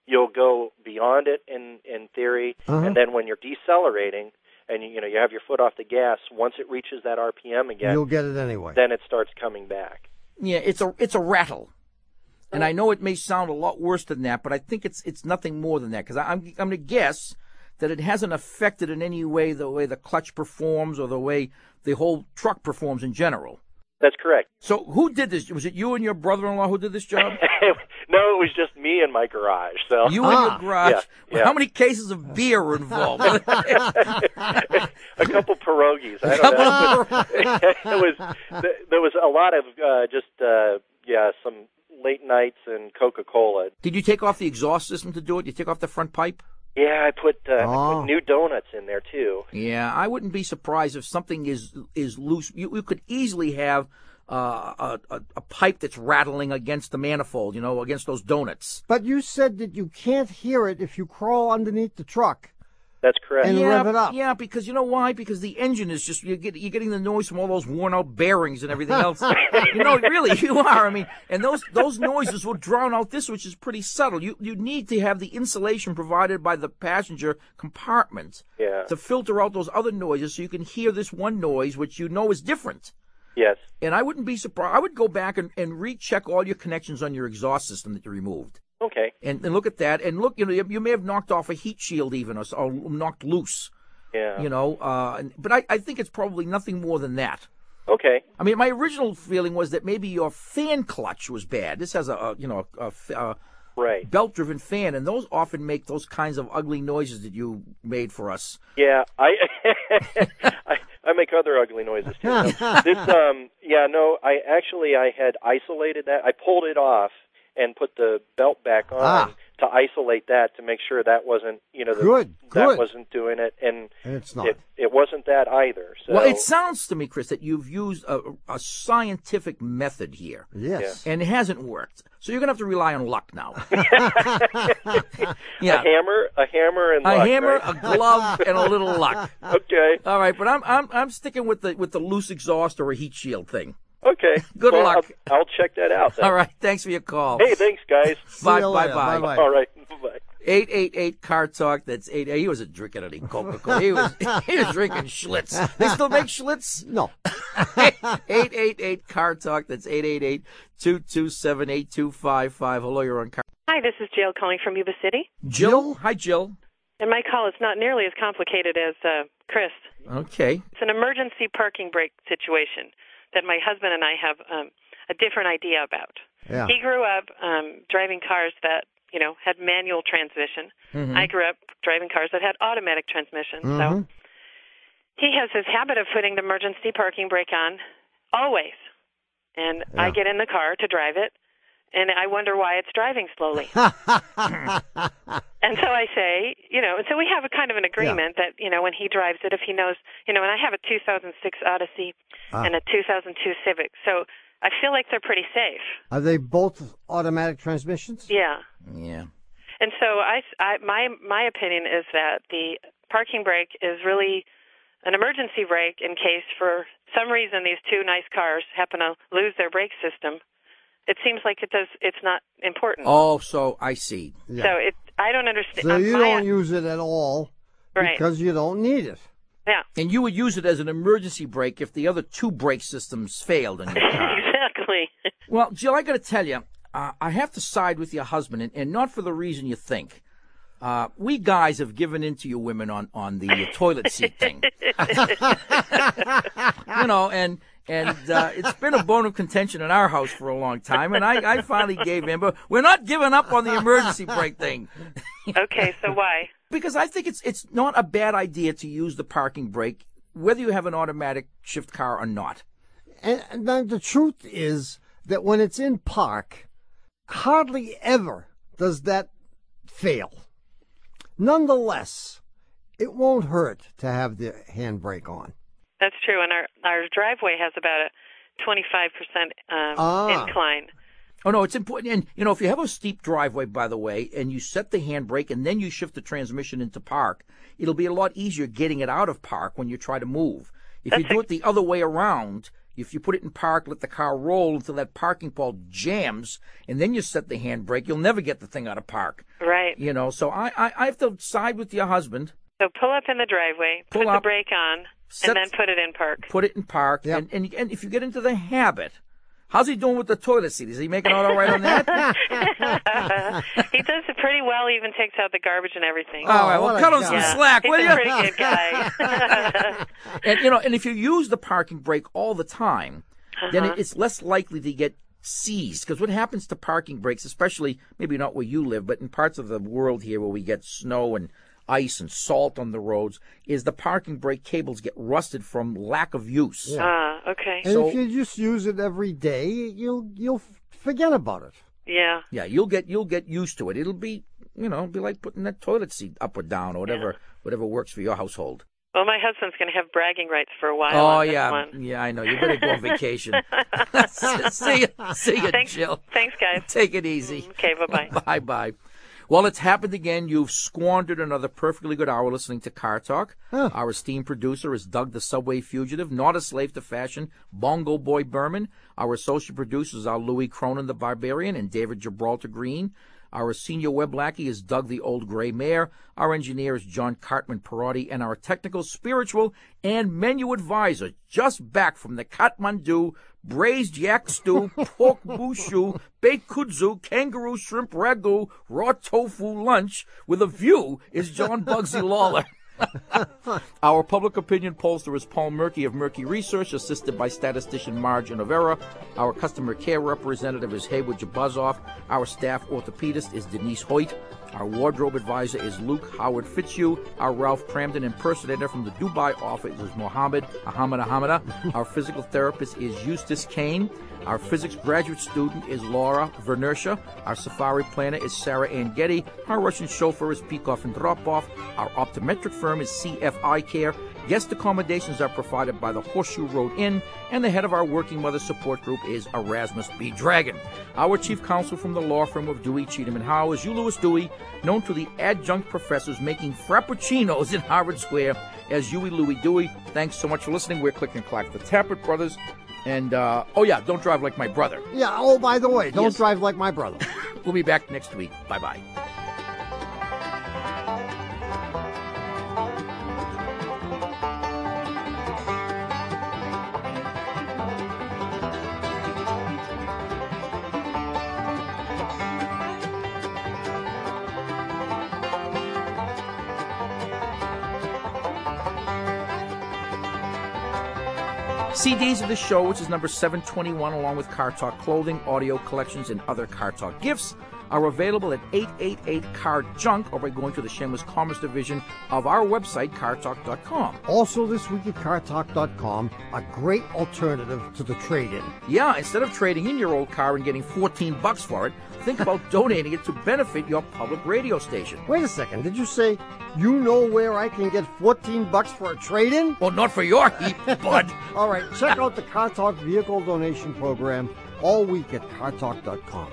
You'll go beyond it in in theory, Uh-huh. and then when you're decelerating and you, you know you have your foot off the gas, once it reaches that RPM again, You'll get it anyway. then it starts coming back. Yeah, it's a it's a rattle, and I know it may sound a lot worse than that, but I think it's it's nothing more than that because I'm I'm gonna guess that it hasn't affected in any way the way the clutch performs or the way the whole truck performs in general. That's correct. So who did this? Was it you and your brother-in-law who did this job? no, it was just me in my garage. So You in your garage. Yeah, yeah. How many cases of beer were involved? a couple pierogies. I don't know. but it was there was a lot of uh, just uh, yeah some late nights and Coca Cola. Did you take off the exhaust system to do it? You take off the front pipe? Yeah, I put, uh, I Oh. put new donuts in there too. Yeah, I wouldn't be surprised if something is is loose. You, you could easily have uh, a, a a pipe that's rattling against the manifold. You know, against those donuts. But you said that you can't hear it if you crawl underneath the truck. That's correct. And yeah, rev it up. yeah, because you know why? Because the engine is just you're, get, you're getting the noise from all those worn out bearings and everything else. you know, really, you are. I mean, and those those noises will drown out this, which is pretty subtle. You you need to have the insulation provided by the passenger compartment Yeah. to filter out those other noises, so you can hear this one noise, which you know is different. Yes. And I wouldn't be surprised. I would go back and, and recheck all your connections on your exhaust system that you removed. Okay. And, and look at that. And look, you know, you, you may have knocked off a heat shield even or, or knocked loose. Yeah. You know, uh, but I, I think it's probably nothing more than that. Okay. I mean, my original feeling was that maybe your fan clutch was bad. This has a, a you know, a, a Right. belt-driven fan, and those often make those kinds of ugly noises that you made for us. Yeah, I, I I make other ugly noises too. This um yeah, no, I actually I had isolated that. I pulled it off and put the belt back on Ah. to isolate that to make sure that wasn't, you know, the, Good, that good. wasn't doing it and And it's not. it it wasn't that either. So Well, it sounds to me, Chris, that you've used a, a scientific method here. Yes. And it hasn't worked. So you're going to have to rely on luck now. yeah. a hammer, a hammer and A luck, hammer, right? a glove, and a little luck. Okay. All right, but I'm I'm I'm sticking with the with the loose exhaust or a heat shield thing. Okay. Good Well, luck. I'll, I'll check that out. Then. All right, thanks for your call. Hey, thanks guys. bye, bye, bye, Bye-bye. All right. Bye. Eight eight eight car talk. That's eight. He wasn't drinking any Coca Cola. He was he was drinking Schlitz. They still make Schlitz. No. Eight eight eight car talk. That's eight eight eight two two seven eight two five five. Hello, you're on car. Hi, this is Jill calling from Yuba City. Jill. Hi, Jill. And my call is not nearly as complicated as uh, Chris. Okay. It's an emergency parking brake situation that my husband and I have um, a different idea about. Yeah. He grew up um, driving cars that you know had manual transmission. Mhm. I grew up driving cars that had automatic transmission. So Mhm. he has this habit of putting the emergency parking brake on always. And I get in the car to drive it, and I wonder why it's driving slowly. And so I say, you know, and so we have a kind of an agreement that, you know, when he drives it, if he knows, you know, and I have a 2006 Odyssey Ah. and a 2002 Civic, so I feel like they're pretty safe. Are they both automatic transmissions? Yeah. Yeah. And so I, I my my opinion is that the parking brake is really an emergency brake in case for some reason these two nice cars happen to lose their brake system. It seems like it does. It's not important. Oh, so I see. Yeah. So it. I don't understand. So uh, you my- don't use it at all Right. because you don't need it. Yeah. And you would use it as an emergency brake if the other two brake systems failed in your car. exactly. Well, Jill, I got to tell you, uh, I have to side with your husband, and, and not for the reason you think. Uh, we guys have given in to you women on, on the toilet seat thing. you know, and and uh, it's been a bone of contention in our house for a long time, and I, I finally gave in, but we're not giving up on the emergency brake thing. okay. So why? Because I think it's it's not a bad idea to use the parking brake, whether you have an automatic shift car or not. And, and then the truth is that when it's in park, hardly ever does that fail. Nonetheless, it won't hurt to have the handbrake on. That's true. And our our driveway has about a 25 percent um, Ah. incline. Oh no, it's important. And you know, if you have a steep driveway, by the way, and you set the handbrake and then you shift the transmission into park, it'll be a lot easier getting it out of park when you try to move. If you do it the other way around, if you put it in park, let the car roll until that parking pole jams, and then you set the handbrake, you'll never get the thing out of park. Right. You know, so I I, I have to side with your husband. So pull up in the driveway, Pull put up, the brake on, set- and then put it in park. Put it in park, and, and and if you get into the habit, how's he doing with the toilet seat? Is he making out all right on that? he does it pretty well. He even takes out the garbage and everything. All right, well, cut him some Yeah. slack, He's will a you? pretty good guy. and you know, and if you use the parking brake all the time, then Uh-huh. it's less likely to get seized. Because what happens to parking brakes, especially maybe not where you live, but in parts of the world here where we get snow and ice and salt on the roads, is the parking brake cables get rusted from lack of use. Ah, okay. And So- if you just use it every day, you'll you'll forget about it. Yeah. Yeah, you'll get you'll get used to it. It'll be you know be like putting that toilet seat up or down or whatever whatever works for your household. Well, my husband's going to have bragging rights for a while. Oh on yeah, one. yeah, I know. You better go on vacation. see you, see you, Thanks, Jill. Thanks, guys. Take it easy. Okay, bye bye. Bye bye. Well, it's happened again. You've squandered another perfectly good hour listening to Car Talk. Our esteemed producer is Doug the Subway Fugitive, not a slave to fashion, Bongo Boy Berman. Our associate producers are Louis Cronin the Barbarian and David Gibraltar Green. Our senior web lackey is Doug the Old Gray Mare. Our engineer is John Cartman Perotti. And our technical, spiritual, and menu advisor, just back from the Kathmandu braised yak stew, pork bushu, baked kudzu, kangaroo shrimp ragu, raw tofu lunch with a view is John Bugsy Lawler. Our public opinion pollster is Paul Murky of Murky Research, assisted by statistician Marge Inavera. Our customer care representative is Haywood Jabuzoff. Our staff orthopedist is Denise Hoyt. Our wardrobe advisor is Luke Howard Fitzhugh. Our Ralph Kramden impersonator from the Dubai office is Mohammed Ahmed Ahmeda. Our physical therapist is Eustace Kane. Our physics graduate student is Laura Vernersha. Our safari planner is Sarah Ann Getty. Our Russian chauffeur is Peikoff and Dropoff. Our optometric firm is CFI Care. Guest accommodations are provided by the Horseshoe Road Inn, and the head of our working mother support group is Erasmus B. Dragon. Our chief counsel from the law firm of Dewey, Cheatham, and Howe is Hugh Lewis Dewey, known to the adjunct professors making frappuccinos in Harvard Square as Huey Louie Dewey. Thanks so much for listening. We're Click and Clack, the Tappet Brothers. And, uh, oh yeah, don't drive like my brother. Yeah. Oh, by the way, don't Yes. drive like my brother. We'll be back next week. Bye bye. CDs of the show, which is number 721, along with Car Talk clothing, audio collections, and other Car Talk gifts, are available at 888 Car Junk or by going to the Shameless Commerce division of our website, cartalk.com. Also, this week at CarTalk.com, a great alternative to the trade-in. Yeah, instead of trading in your old car and getting 14 bucks for it, think about donating it to benefit your public radio station. Wait a second. Did you say you know where I can get 14 bucks for a trade-in? Well, not for your heap, bud. All right, check out the Car Talk vehicle donation program all week at CarTalk.com.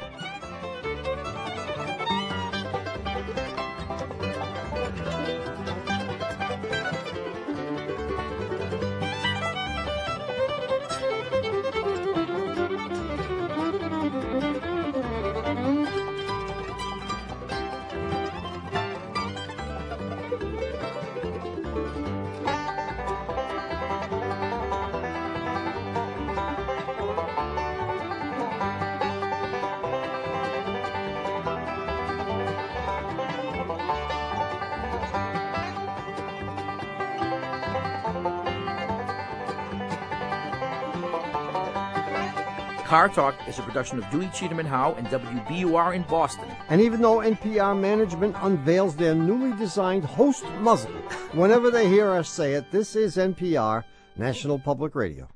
Car Talk is a production of Dewey Cheatham and Howe and WBUR in Boston. And even though NPR management unveils their newly designed host muzzle whenever they hear us say it, this is NPR, National Public Radio.